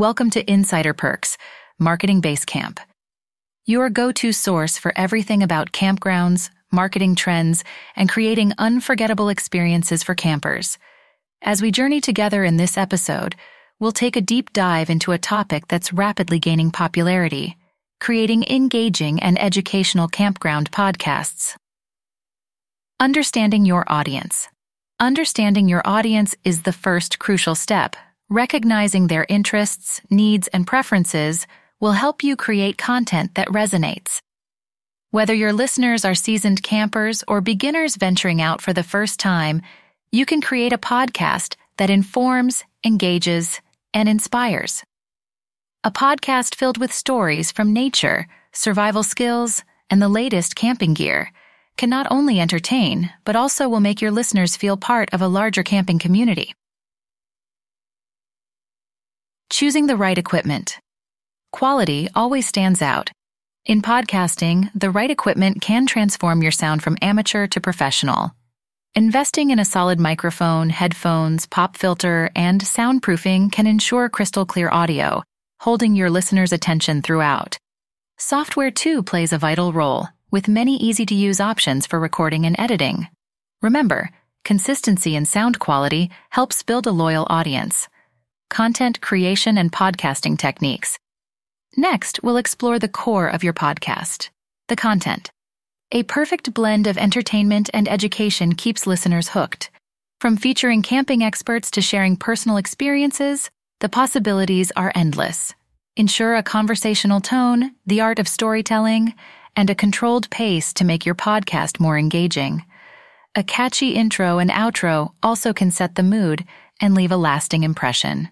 Welcome to Insider Perks, Marketing Basecamp. Your go-to source for everything about campgrounds, marketing trends, and creating unforgettable experiences for campers. As we journey together in this episode, we'll take a deep dive into a topic that's rapidly gaining popularity, creating engaging and educational campground podcasts. Understanding your audience. Understanding your audience is the first crucial step Recognizing their interests, needs, and preferences will help you create content that resonates. Whether your listeners are seasoned campers or beginners venturing out for the first time, you can create a podcast that informs, engages, and inspires. A podcast filled with stories from nature, survival skills, and the latest camping gear can not only entertain, but also will make your listeners feel part of a larger camping community. Choosing the right equipment. Quality always stands out. In podcasting, the right equipment can transform your sound from amateur to professional. Investing in a solid microphone, headphones, pop filter, and soundproofing can ensure crystal clear audio, holding your listeners' attention throughout. Software too plays a vital role, with many easy to use options for recording and editing. Remember, consistency in sound quality helps build a loyal audience content creation and podcasting techniques. Next, we'll explore the core of your podcast the content. A perfect blend of entertainment and education keeps listeners hooked. From featuring camping experts to sharing personal experiences, the possibilities are endless. Ensure a conversational tone, the art of storytelling, and a controlled pace to make your podcast more engaging. A catchy intro and outro also can set the mood and leave a lasting impression.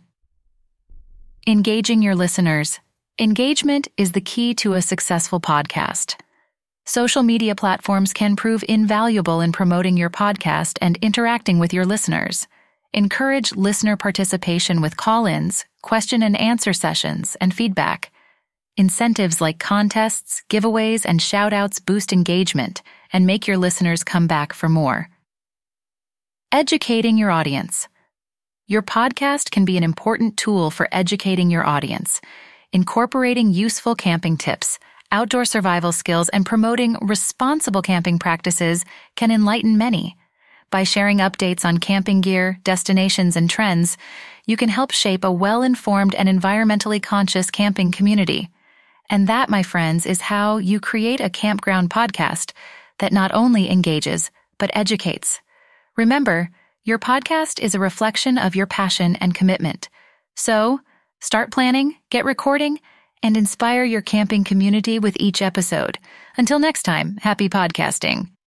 Engaging your listeners. Engagement is the key to a successful podcast. Social media platforms can prove invaluable in promoting your podcast and interacting with your listeners. Encourage listener participation with call ins, question and answer sessions, and feedback. Incentives like contests, giveaways, and shout outs boost engagement and make your listeners come back for more. Educating your audience. Your podcast can be an important tool for educating your audience, incorporating useful camping tips, outdoor survival skills, and promoting responsible camping practices can enlighten many. By sharing updates on camping gear, destinations, and trends, you can help shape a well-informed and environmentally conscious camping community. And that, my friends, is how you create a campground podcast that not only engages, but educates. Remember, your podcast is a reflection of your passion and commitment. So, start planning, get recording, and inspire your camping community with each episode. Until next time, happy podcasting.